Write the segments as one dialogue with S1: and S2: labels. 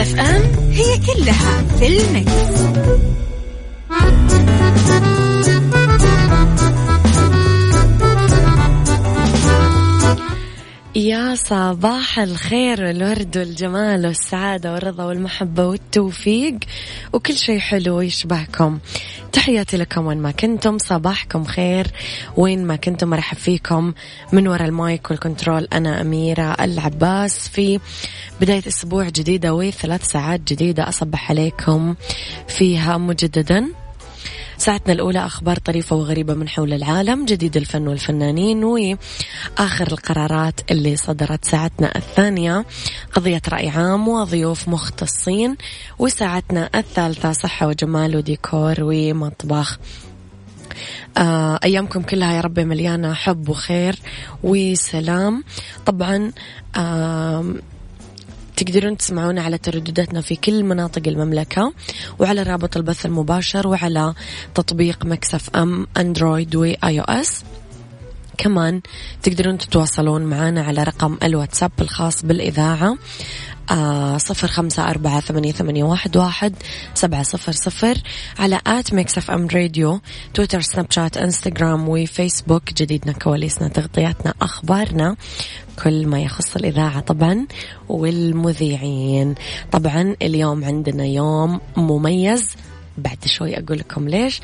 S1: Mix FM هي كلها في ال mix.
S2: يا صباح الخير والورد والجمال والسعادة والرضا والمحبة والتوفيق. وكل شيء حلو يشبهكم تحياتي لكم وين ما كنتم. صباحكم خير. وين ما كنتم مرحب فيكم. من وراء ال mic وال control أنا أميرة العباس في بداية أسبوع جديدة وثلاث ساعات جديدة أصبح عليكم فيها مجددا. ساعتنا الأولى أخبار طريفة وغريبة من حول العالم جديد الفن والفنانين وآخر القرارات اللي صدرت ساعتنا الثانية. قضية رأي عام وضيوف مختصين وساعتنا الثالثة صحة وجمال وديكور ومطبخ. آه أيامكم كلها يا رب مليانة حب وخير وسلام. طبعا آه تقدرون تسمعونا على تردداتنا في كل مناطق المملكة وعلى رابط البث المباشر وعلى تطبيق Mix FM Android و iOS. كمان تقدرون تتواصلون معنا على رقم الواتساب الخاص بالإذاعة صفر خمسة أربعة ثمانية, ثمانية واحد, واحد سبعة صفر صفر على at Mix FM Radio تويتر سناب شات إنستغرام وفيسبوك. جديدنا كواليسنا تغطياتنا أخبارنا كل ما يخص الإذاعة طبعا والمذيعين. طبعا اليوم عندنا يوم مميز. بعد شوي أقول لكم ليش.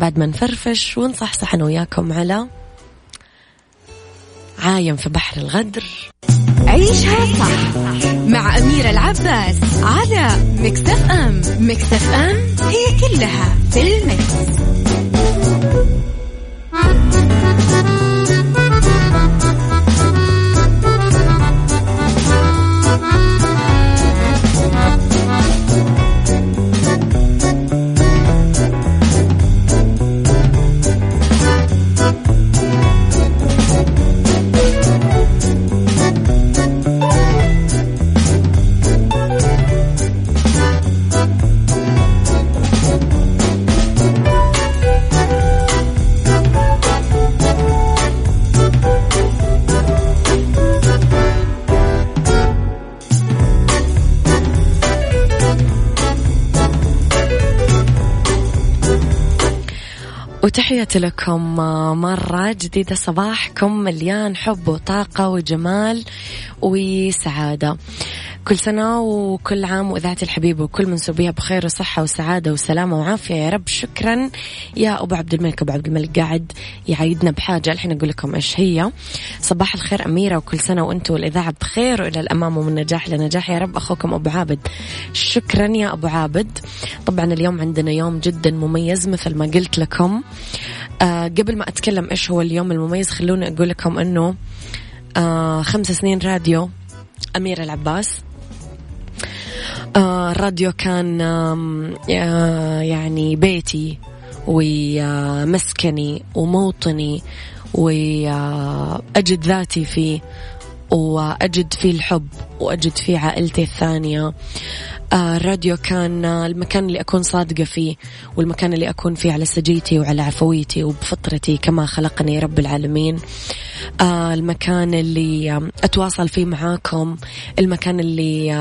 S2: بعد ما نفرفش ونصحصح أنا وياكم على عايم في بحر الغدر
S1: عيشها صح مع أميرة العباس على مكتف أم مكتف أم هي كلها في المكس.
S2: وتحياتي لكم مرة جديدة صباحكم مليان حب وطاقة وجمال وسعادة. كل سنة وكل عام وإذاعتي الحبيبة وكل منسوبيها بخير وصحة وسعادة وسلامة وعافية. يا رب شكرا. يا أبو عبد الملك أبو عبد الملك قاعد يعيدنا بحاجة. الحين أقول لكم إيش هي. صباح الخير أميرة وكل سنة وأنتم والإذاعة بخير وإلى الأمام ومن نجاح لنجاح يا رب أخوكم أبو عابد. شكرا يا أبو عابد. طبعا اليوم عندنا يوم جدا مميز مثل ما قلت لكم. آه قبل ما أتكلم إيش هو اليوم المميز خلوني أقول لكم أنه آه خمس سنين راديو أميرة العباس. آه الراديو كان آه يعني بيتي ومسكني وموطني وأجد ذاتي فيه وأجد فيه الحب وأجد فيه عائلتي الثانية. آه، الراديو كان المكان اللي أكون صادقة فيه والمكان اللي أكون فيه على سجيتي وعلى عفويتي وبفطرتي كما خلقني رب العالمين. آه، المكان اللي أتواصل فيه معاكم المكان اللي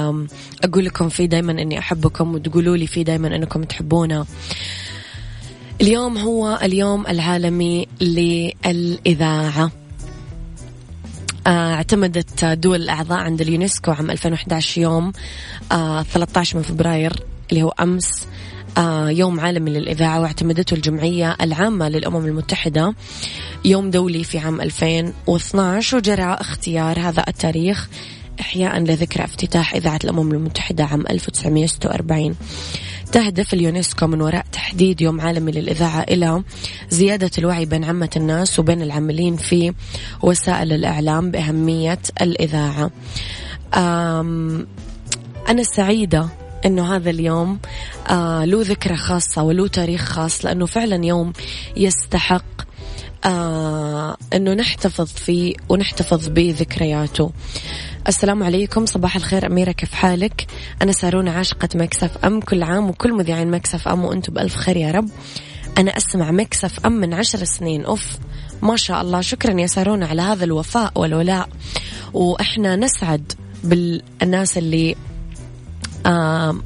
S2: أقول لكم فيه دايما أني أحبكم وتقولوا لي فيه دايما أنكم تحبونا اليوم هو اليوم العالمي للإذاعة. آه، اعتمدت دول الأعضاء عند اليونسكو عام 2011 يوم 13 من فبراير اللي هو أمس آه يوم عالمي للإذاعة واعتمدته الجمعية العامة للأمم المتحدة يوم دولي في عام 2012 وجرى اختيار هذا التاريخ إحياء لذكرى افتتاح إذاعة الأمم المتحدة عام 1946 تهدف اليونسكو من وراء تحديد يوم عالمي للإذاعة إلى زيادة الوعي بين عامة الناس وبين العاملين في وسائل الإعلام بأهمية الإذاعة. أنا سعيدة إنه هذا اليوم آه له ذكرى خاصة وله تاريخ خاص لأنه فعلا يوم يستحق آه إنه نحتفظ فيه ونحتفظ بذكرياته. السلام عليكم صباح الخير أميرة كيف حالك؟ أنا سارونا عاشقة Mix FM كل عام وكل مذيعين Mix FM وأنتم بألف خير يا رب. أنا أسمع مكسف أم من عشر سنين أوف ما شاء الله شكرا يا سارونا على هذا الوفاء والولاء. وإحنا نسعد بالناس اللي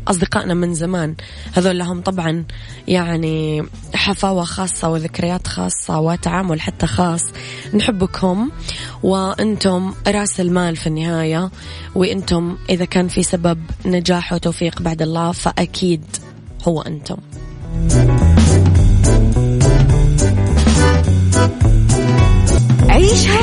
S2: أصدقائنا من زمان. هذول لهم طبعا يعني حفاوة خاصة وذكريات خاصة وتعامل حتى خاص. نحبكم وأنتم رأس المال في النهاية. وأنتم إذا كان في سبب نجاح وتوفيق بعد الله فأكيد هو أنتم.
S1: عيشها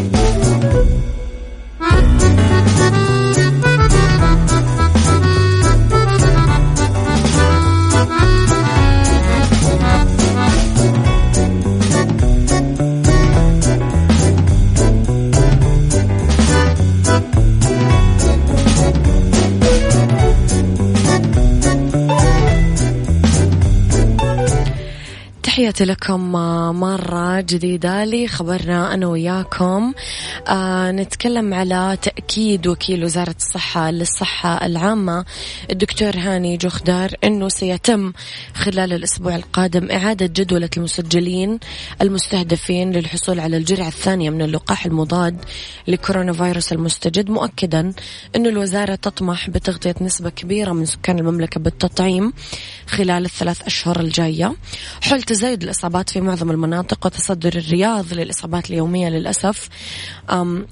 S2: تحياتي لكم مرة جديدة لي خبرنا أنا وياكم. آه نتكلم على تأكيد وكيل وزارة الصحة للصحة العامة الدكتور هاني جخدار أنه سيتم خلال الأسبوع القادم إعادة جدولة المسجلين المستهدفين للحصول على الجرعة الثانية من اللقاح المضاد لكورونا فيروس المستجد مؤكدا أن الوزارة تطمح بتغطية نسبة كبيرة من سكان المملكة بالتطعيم خلال الثلاث أشهر الجاية. حول تزايد الإصابات في معظم المناطق وتصدر الرياض للإصابات اليومية للأسف.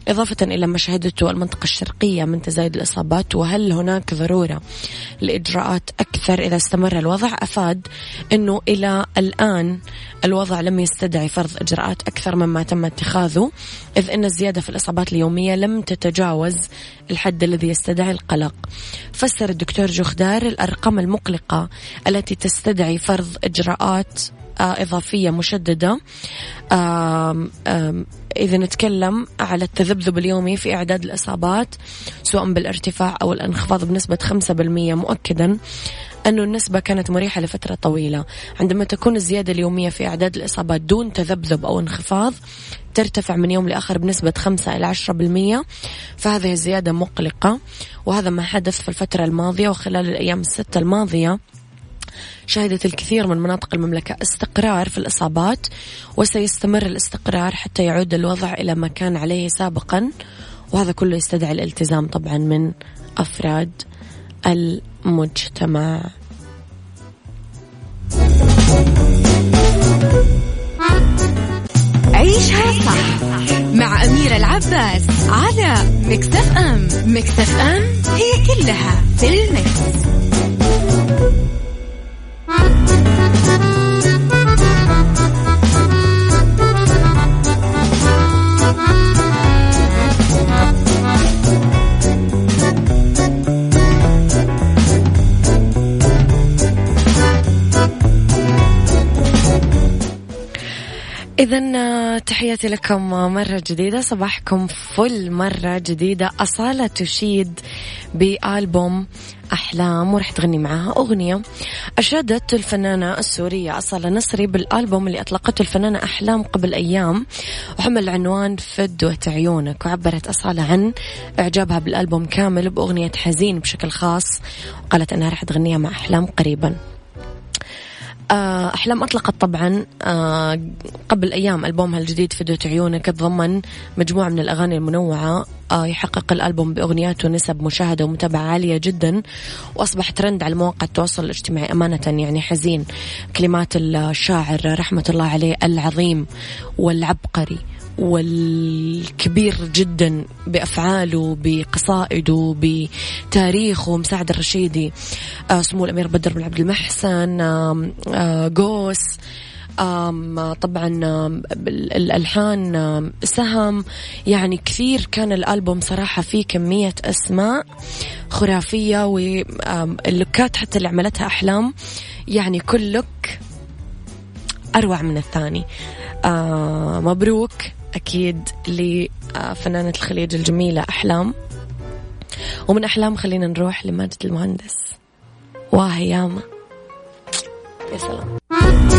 S2: إضافة إلى ما شهدته المنطقة الشرقية من تزايد الإصابات وهل هناك ضرورة لإجراءات أكثر؟ إذا استمر الوضع أفاد أنه إلى الآن الوضع لم يستدعي فرض إجراءات أكثر مما تم اتخاذه إذ أن الزيادة في الإصابات اليومية لم تتجاوز الحد الذي يستدعي القلق. فسر الدكتور جخدار الأرقام المقلقة التي تستدعي فرض إجراءات إضافية مشددة. إذا نتكلم على التذبذب اليومي في إعداد الإصابات سواء بالارتفاع أو الانخفاض بنسبة 5% مؤكدا أنه النسبة كانت مريحة لفترة طويلة. عندما تكون الزيادة اليومية في أعداد الإصابات دون تذبذب أو انخفاض ترتفع من يوم لآخر بنسبة 5 إلى 10% فهذه الزيادة مقلقة وهذا ما حدث في الفترة الماضية وخلال الأيام الستة الماضية. شهدت الكثير من مناطق المملكة استقرار في الإصابات وسيستمر الاستقرار حتى يعود الوضع إلى ما كان عليه سابقا. وهذا كله يستدعي الالتزام طبعا من أفراد المجتمع.
S1: عيشها صح مع أميرة العباس على مكتف أم. مكتف أم هي كلها في المكس.
S2: إذا تحياتي لكم مرة جديدة. صباحكم فل مرة جديدة. أصالة تشيد بألبوم أحلام ورح تغني معاها أغنية أشادت الفنانة السورية أصالة نصري بالألبوم اللي أطلقته الفنانة أحلام قبل أيام. وحمل عنوان فدوة عيونك وعبرت أصالة عن إعجابها بالألبوم كامل بأغنية حزين بشكل خاص. وقالت أنها رح تغنيها مع أحلام قريباً. أحلام أطلقت طبعا آه، قبل أيام ألبومها الجديد فدوة عيونك تضمن مجموعة من الأغاني المنوعة. آه، يحقق الألبوم بأغنياته نسب مشاهدة ومتابعة عالية جدا وأصبح ترند على مواقع التواصل الاجتماعي أمانة يعني حزين. كلمات الشاعر رحمة الله عليه العظيم والعبقري والكبير جدا بأفعاله بقصائده بتاريخه. مساعد الرشيدي آه، سمو الأمير بدر بن عبد المحسن قوس طبعا الألحان سهم. يعني كثير كان الألبوم صراحة فيه كمية أسماء خرافية واللوكات حتى اللي عملتها أحلام. يعني كل لوك أروع من الثاني. مبروك أكيد لفنانة الخليج الجميلة أحلام. ومن أحلام خلينا نروح لماجد المهندس. واهياما يا سلام.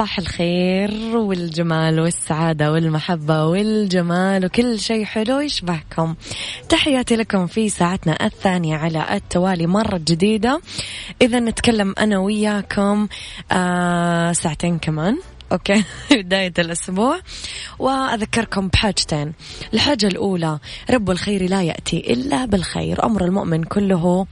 S2: صباح الخير والجمال والسعادة والمحبة والجمال وكل شيء حلو يشبهكم. تحياتي لكم في ساعتنا الثانية على التوالي مرة جديدة. إذا نتكلم أنا وياكم آه ساعتين كمان. أوكي بداية الأسبوع. وأذكركم بحاجتين. الحاجة الأولى رب الخير لا يأتي إلا بالخير. أمر المؤمن كله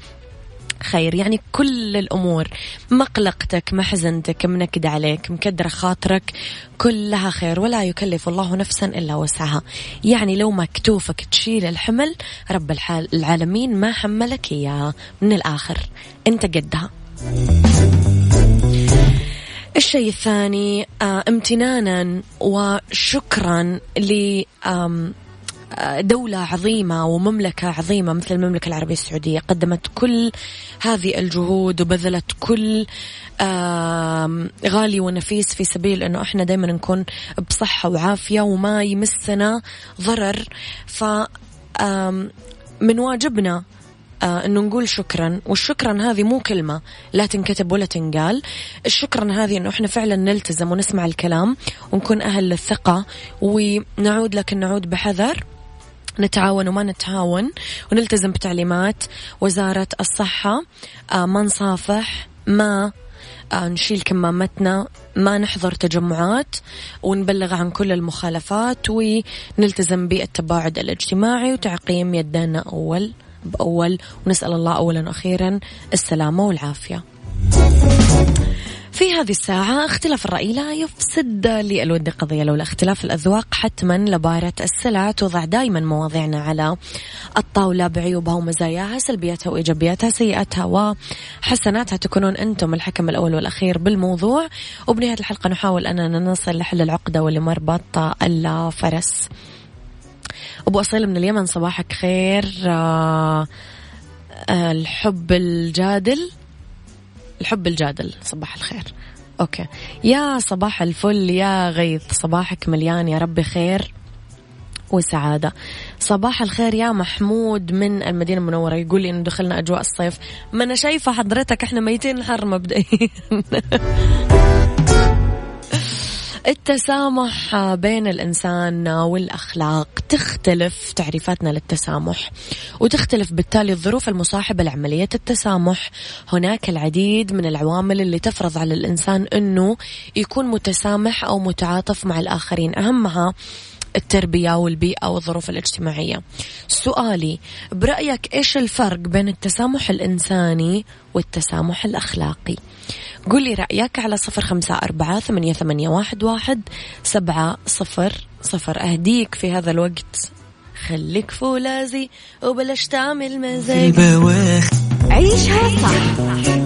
S2: خير. يعني كل الأمور مقلقتك محزنتك منكد عليك مكدرة خاطرك كلها خير. ولا يكلف الله نفسا إلا وسعها. يعني لو مكتوفك تشيل الحمل رب العالمين ما حملك إياها. من الآخر أنت قدها. الشيء الثاني آه امتنانا وشكرا ل دولة عظيمة ومملكة عظيمة مثل المملكة العربية السعودية. قدمت كل هذه الجهود وبذلت كل غالي ونفيس في سبيل إنه إحنا دائما نكون بصحة وعافية وما يمسنا ضرر. ف من واجبنا آه إنه نقول شكرا. والشكرا هذه مو كلمة لا تنكتب ولا تنقال. الشكرا هذه إنه إحنا فعلا نلتزم ونسمع الكلام ونكون أهل للثقة. ونعود لكن نعود بحذر. نتعاون وما نتعاون ونلتزم بتعليمات وزارة الصحة. آه ما نصافح ما آه نشيل كمامتنا ما نحضر تجمعات ونبلغ عن كل المخالفات ونلتزم بالتباعد الاجتماعي وتعقيم يدنا أول بأول. ونسأل الله أولا وأخيرا السلامة والعافية. في هذه الساعة اختلاف الرأي لا يفسد للود قضية لولا اختلاف الأذواق حتما لبارة السلع توضع دائما مواضيعنا على الطاولة بعيوبها ومزاياها سلبياتها وإيجابياتها سيئاتها وحسناتها. تكونون أنتم الحكم الأول والأخير بالموضوع. وبنهاية الحلقة نحاول أننا نصل لحل العقدة ولمربط الفرس. أبو أصيل من اليمن صباحك خير. آه الحب الجادل. الحب الجادل صباح الخير. okay. يا صباح الفل يا غيث صباحك مليان يا ربي خير وسعادة. صباح الخير يا محمود من المدينة المنورة يقول لي إنه دخلنا أجواء الصيف. ما أنا شايفة حضرتك إحنا ميتين الحر مبدئيا التسامح بين الإنسان والأخلاق تختلف تعريفاتنا للتسامح وتختلف بالتالي الظروف المصاحبة لعملية التسامح. هناك العديد من العوامل اللي تفرض على الإنسان أنه يكون متسامح أو متعاطف مع الآخرين. أهمها التربية والبيئة والظروف الاجتماعية. سؤالي برأيك إيش الفرق بين التسامح الإنساني والتسامح الأخلاقي؟ قولي رأيك على صفر خمسة أربعة ثمانية, ثمانية واحد, واحد سبعة صفر صفر. أهديك في هذا الوقت. خليك فولاذي وبلاش تعمل مزاج.
S1: عيشها صح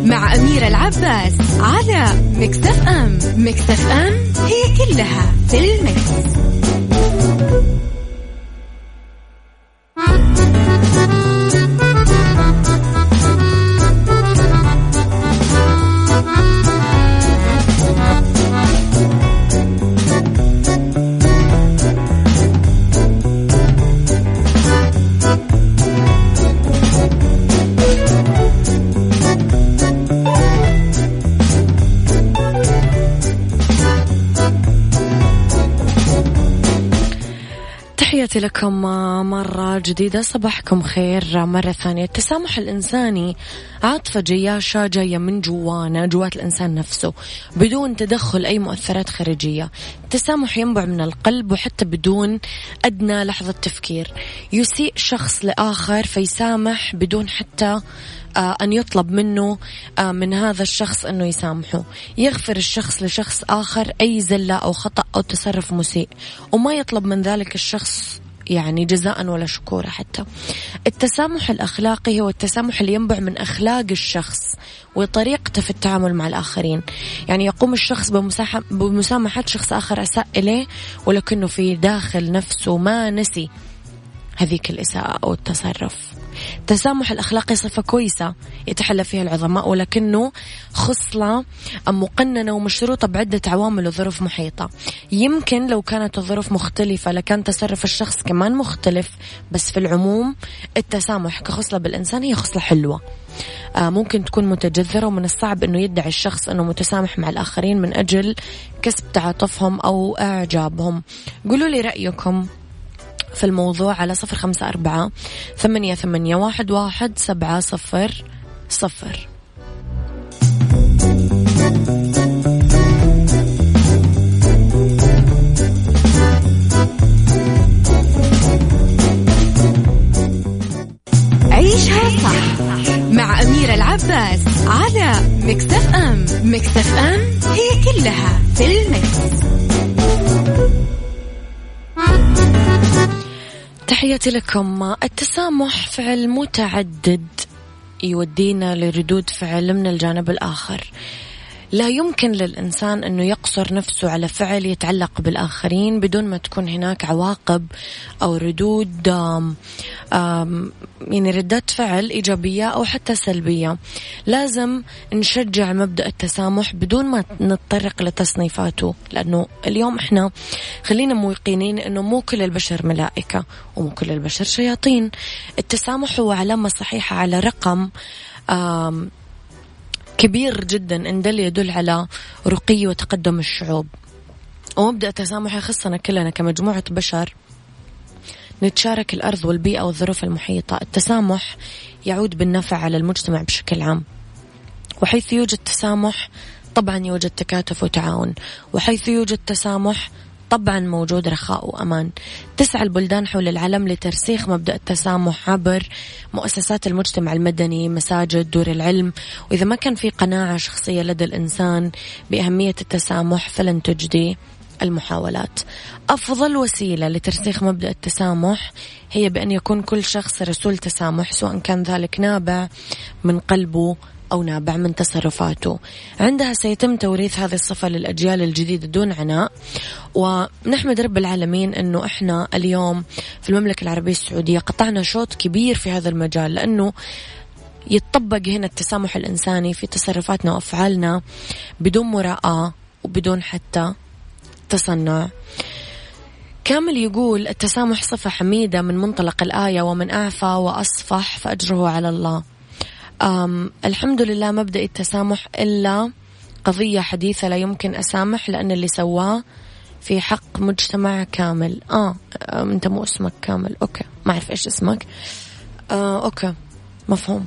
S1: مع أميرة العباس على مكتف أم. مكتف أم هي كلها في المكس.
S2: تحياتي لكم مرة جديدة. صباحكم خير. مرة ثانية. التسامح الإنساني عاطفة جياشة جاية من جوانا جوات الإنسان نفسه بدون تدخل أي مؤثرات خارجية. التسامح ينبع من القلب وحتى بدون أدنى لحظة تفكير. يسيء شخص لآخر فيسامح بدون حتى أن يطلب منه آه، من هذا الشخص أنه يسامحه. يغفر الشخص لشخص آخر أي زلة أو خطأ أو تصرف مسيء. وما يطلب من ذلك الشخص يعني جزاء ولا شكورا حتى. التسامح الأخلاقي هو التسامح اللي ينبع من أخلاق الشخص وطريقته في التعامل مع الآخرين. يعني يقوم الشخص بمسامحة شخص آخر أساء إليه ولكنه في داخل نفسه ما نسي هذيك الإساءة أو التصرف. التسامح الأخلاقي صفة كويسة يتحلى فيها العظماء ولكنه خصلة مقننة ومشروطة بعدة عوامل وظروف محيطة. يمكن لو كانت الظروف مختلفة لكان تصرف الشخص كمان مختلف بس في العموم التسامح كخصلة بالإنسان هي خصلة حلوة. آه ممكن تكون متجذرة ومن الصعب أنه يدعي الشخص أنه متسامح مع الآخرين من أجل كسب تعاطفهم أو إعجابهم. قولوا لي رأيكم. في الموضوع على صفر خمسة أربعة ثمانية, ثمانية واحد, واحد سبعة صفر صفر. تحياتي لكم التسامح فعل متعدد يودينا لردود فعل من الجانب الآخر. لا يمكن للإنسان أنه يقصر نفسه على فعل يتعلق بالآخرين بدون ما تكون هناك عواقب أو ردود آم آم يعني ردات فعل إيجابية أو حتى سلبية. لازم نشجع مبدأ التسامح بدون ما نتطرق لتصنيفاته لأنه اليوم إحنا خلينا موقنين أنه مو كل البشر ملائكة ومو كل البشر شياطين. التسامح هو علامة صحيحة على رقم كبير جدا إن دل يدل على رقي وتقدم الشعوب. ومبدأ التسامح يخصنا كلنا كمجموعة بشر نتشارك الأرض والبيئة والظروف المحيطة. التسامح يعود بالنفع على المجتمع بشكل عام. وحيث يوجد تسامح طبعا يوجد تكاتف وتعاون. وحيث يوجد تسامح طبعا موجود رخاء وأمان. تسعى البلدان حول العالم لترسيخ مبدأ التسامح عبر مؤسسات المجتمع المدني مساجد دور العلم. وإذا ما كان في قناعة شخصية لدى الإنسان بأهمية التسامح فلن تجدي المحاولات. أفضل وسيلة لترسيخ مبدأ التسامح هي بأن يكون كل شخص رسول تسامح سواء كان ذلك نابع من قلبه أو نابع من تصرفاته. عندها سيتم توريث هذه الصفة للأجيال الجديدة دون عناء. ونحمد رب العالمين أنه إحنا اليوم في المملكة العربية السعودية قطعنا شوط كبير في هذا المجال لأنه يتطبق هنا التسامح الإنساني في تصرفاتنا وأفعالنا بدون مراءة وبدون حتى تصنع. كامل يقول التسامح صفة حميدة من منطلق الآية ومن أعفى وأصفح فأجره على الله. الحمد لله مبدأ التسامح إلا قضية حديثة لا يمكن أسامح لأن اللي سواه في حق مجتمع كامل. آه أنت مو اسمك كامل. okay ما أعرف إيش اسمك. آه okay مفهوم.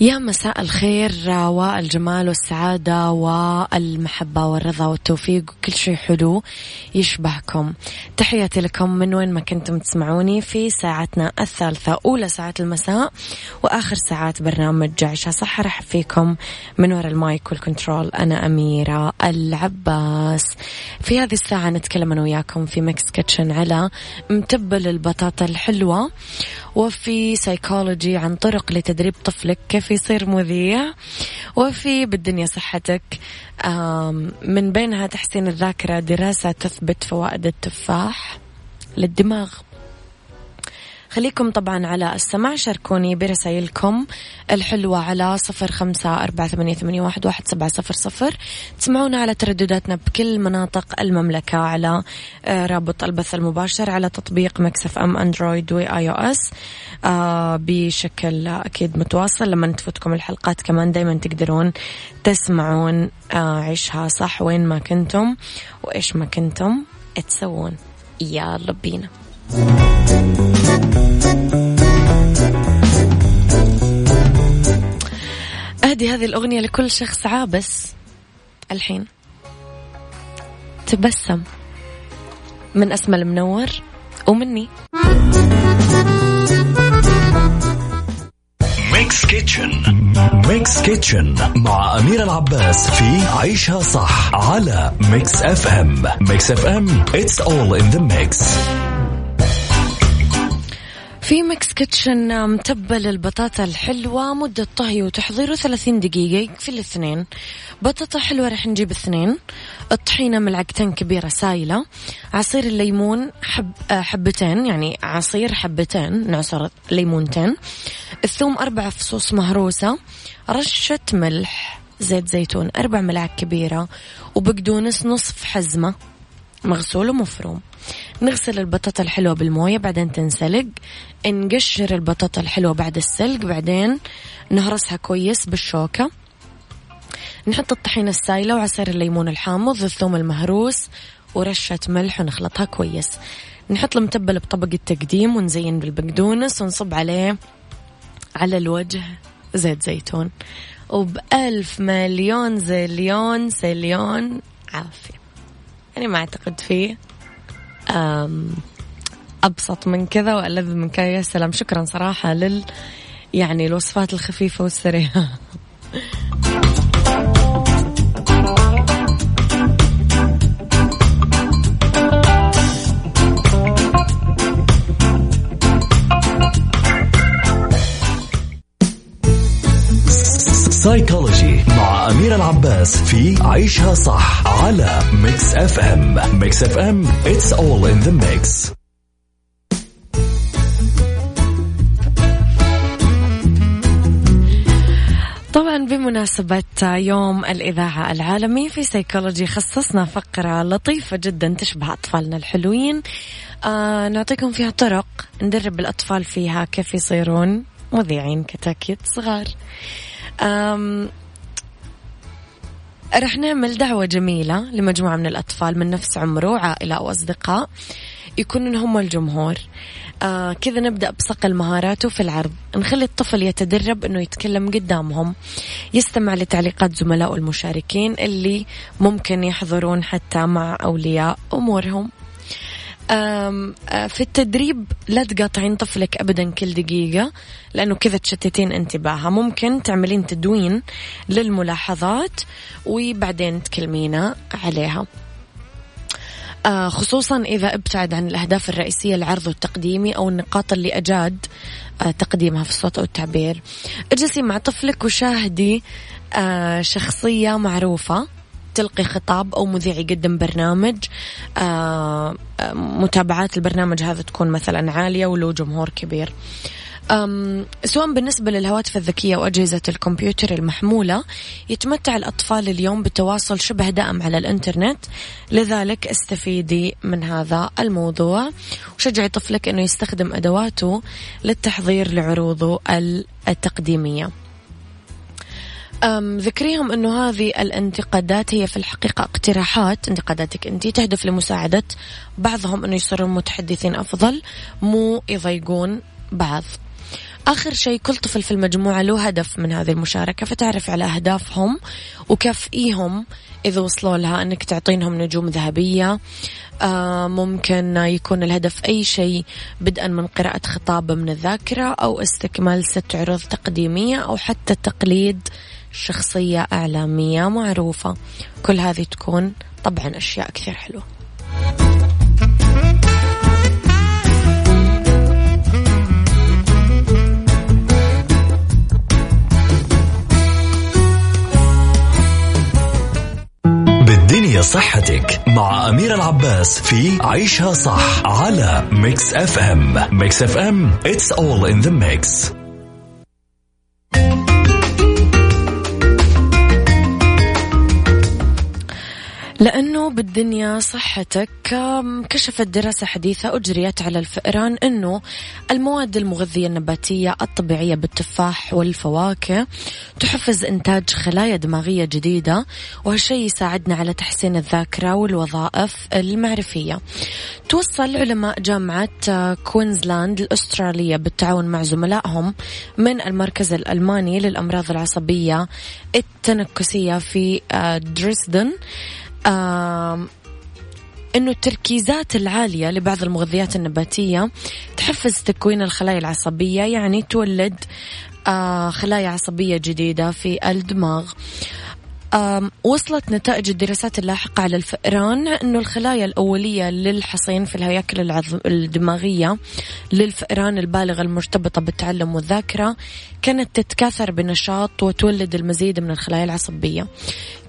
S2: يا مساء الخير والجمال والسعادة والمحبة والرضا والتوفيق وكل شيء حلو يشبهكم. تحياتي لكم من وين ما كنتم تسمعوني في ساعتنا الثالثة أولى ساعات المساء وآخر ساعات برنامج عشاء صح رح فيكم من وراء ال mic وال control أنا أميرة العباس. في هذه الساعة نتكلم أنا وياكم في Mix Kitchen على متبل البطاطا الحلوة وفي سيكولوجي عن طرق لتدريب طفلك كيف يصير مذيع وفي بالدنيا صحتك من بينها تحسين الذاكرة دراسة تثبت فوائد التفاح للدماغ. خليكم طبعا على السمع شاركوني برسائلكم الحلوة على صفر خمسة أربعة ثمانية, واحد, واحد سبعة صفر صفر. تسمعونا على تردداتنا بكل مناطق المملكة على آه، رابط البث المباشر على تطبيق Mix FM Android و iOS. آه، بشكل أكيد متواصل. لما تفوتكم الحلقات كمان دايما تقدرون تسمعون آه، عيشها صح وين ما كنتم وإيش ما كنتم تسوون. يلا بينا أهدي هذه الأغنية لكل شخص عابس الحين. تبسم من أسمى المنور ومني.
S3: Mix Kitchen Mix Kitchen مع أمير العباس في عيشها صح على Mix FM Mix FM it's all in the mix.
S2: في Mix Kitchen متبل البطاطا الحلوة مدة طهي وتحضيره 30 دقيقة يكفي الاثنين. بطاطا حلوة رح نجيب اثنين. الطحينة ملعقتين كبيرة سايلة. عصير الليمون حب آه، حبتين يعني عصير حبتين نعصر ليمونتين. الثوم أربع فصوص مهروسة. رشة ملح زيت زيتون أربع ملاعق كبيرة. وبقدونس نصف حزمة. مغسول ومفروم. نغسل البطاطا الحلوة بالموية بعدين تنسلق. نقشر البطاطا الحلوة بعد السلق بعدين نهرسها كويس بالشوكة. نحط الطحينة السايلة وعصير الليمون الحامض الثوم المهروس ورشة ملح ونخلطها كويس. نحط المتبل بطبق التقديم ونزين بالبقدونس ونصب عليه على الوجه زيت زيتون. وبألف مليون زليون سليون عافية. يعني ما أعتقد فيه أبسط من كذا وألذ من كذا. يا سلام شكرا صراحة لل يعني الوصفات الخفيفة والسريعة.
S3: سايكولوجي مع أمير العباس في عيشها صح على Mix FM Mix FM it's all in the mix.
S2: طبعا بمناسبة يوم الإذاعة العالمي في سيكولوجي خصصنا فقرة لطيفة جدا تشبه أطفالنا الحلوين. آه نعطيكم فيها طرق ندرب الأطفال فيها كيف يصيرون مذيعين كتاكيت صغار. رح نعمل دعوة جميلة لمجموعة من الأطفال من نفس عمره عائلة أو أصدقاء يكونون هم الجمهور. آه كذا نبدأ بصقل مهاراته في العرض. نخلي الطفل يتدرب أنه يتكلم قدامهم يستمع لتعليقات زملائه المشاركين اللي ممكن يحضرون حتى مع أولياء أمورهم. في التدريب لا تقاطعين طفلك ابدا كل دقيقة لأنه كذا تشتتين انتباهها. ممكن تعملين تدوين للملاحظات وبعدين تكلمينا عليها. آه، خصوصا إذا أبتعد عن الأهداف الرئيسية العرض التقديمي أو النقاط اللي أجاد آه، تقديمها في الصوت أو التعبير. اجلسي مع طفلك وشاهدي شخصية معروفة. تلقي خطاب أو مذيع يقدم برنامج آه، آه، متابعات البرنامج هذا تكون مثلا عالية وله جمهور كبير. أم سواء بالنسبة للهواتف الذكية وأجهزة الكمبيوتر المحمولة يتمتع الأطفال اليوم بتواصل شبه دائم على الإنترنت لذلك استفيدي من هذا الموضوع. وشجعي طفلك أنه يستخدم أدواته للتحضير لعروضه التقديمية. ذكريهم أنه هذه الانتقادات هي في الحقيقة اقتراحات انتقاداتك أنت تهدف لمساعدة بعضهم أنه يصيرون متحدثين أفضل مو يضايقون بعض. آخر شيء كل طفل في المجموعة له هدف من هذه المشاركة فتعرف على أهدافهم وكافئيهم إذا وصلوا لها أنك تعطينهم نجوم ذهبية آه ممكن يكون الهدف أي شيء بدءا من قراءة خطاب من الذاكرة أو استكمال ست عروض تقديمية أو حتى تقليد شخصية إعلامية معروفة. كل هذه تكون طبعا أشياء كثير حلوة.
S3: بالدنيا صحتك مع أمير العباس في عيشها صح على Mix FM Mix FM it's all in the mix.
S2: لأنه بالدنيا صحتك كشفت دراسة حديثة أجريت على الفئران أنه المواد المغذية النباتية الطبيعية بالتفاح والفواكه تحفز إنتاج خلايا دماغية جديدة وهالشيء يساعدنا على تحسين الذاكرة والوظائف المعرفية. توصل علماء جامعة كوينزلاند الأسترالية بالتعاون مع زملائهم من المركز الألماني للأمراض العصبية التنكسية في آه، دريسدن. إنه التركيزات العالية لبعض المغذيات النباتية تحفز تكوين الخلايا العصبية يعني تولد آه خلايا عصبية جديدة في الدماغ. وصلت نتائج الدراسات اللاحقة على الفئران أنه الخلايا الأولية للحصين في الهياكل الدماغية للفئران البالغة المرتبطة بالتعلم والذاكرة كانت تتكاثر بنشاط وتولد المزيد من الخلايا العصبية.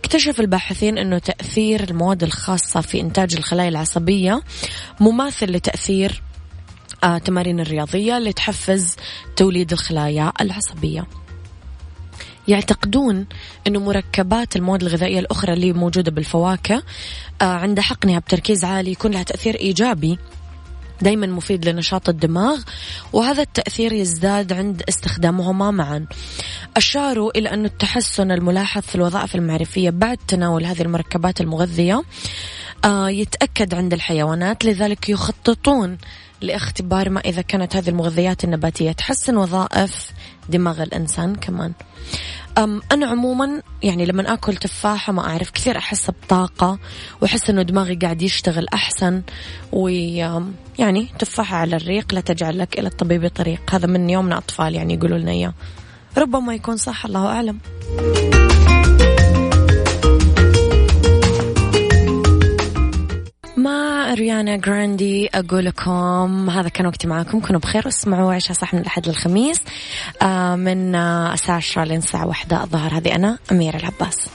S2: اكتشف الباحثين أنه تأثير المواد الخاصة في إنتاج الخلايا العصبية مماثل لتأثير آه تمارين الرياضية اللي تحفز توليد الخلايا العصبية. يعتقدون أنه مركبات المواد الغذائية الأخرى اللي موجودة بالفواكه آه، عند حقنها بتركيز عالي يكون لها تأثير إيجابي دايما مفيد لنشاط الدماغ وهذا التأثير يزداد عند استخدامهما معا. أشاروا إلى أن التحسن الملاحظ في الوظائف المعرفية بعد تناول هذه المركبات المغذية آه، يتأكد عند الحيوانات لذلك يخططون لاختبار ما إذا كانت هذه المغذيات النباتية تحسن وظائف دماغ الإنسان كمان. أم أنا عموما يعني لما آكل تفاحة ما أعرف كثير أحس بطاقة وأحس إنه دماغي قاعد يشتغل أحسن ويعني تفاحة على الريق لا تجعل لك إلى الطبيب طريق هذا من يومنا أطفال يعني يقولوا لنا إياه. ربما يكون صح الله أعلم. مع ريانا جراندي أقول لكم هذا كان وقتي معاكم كونوا بخير واسمعوا عيشها صح من الأحد للخميس. آه، من الساعة 10 لين الساعة واحدة الظهر هذه أنا أميرة العباس.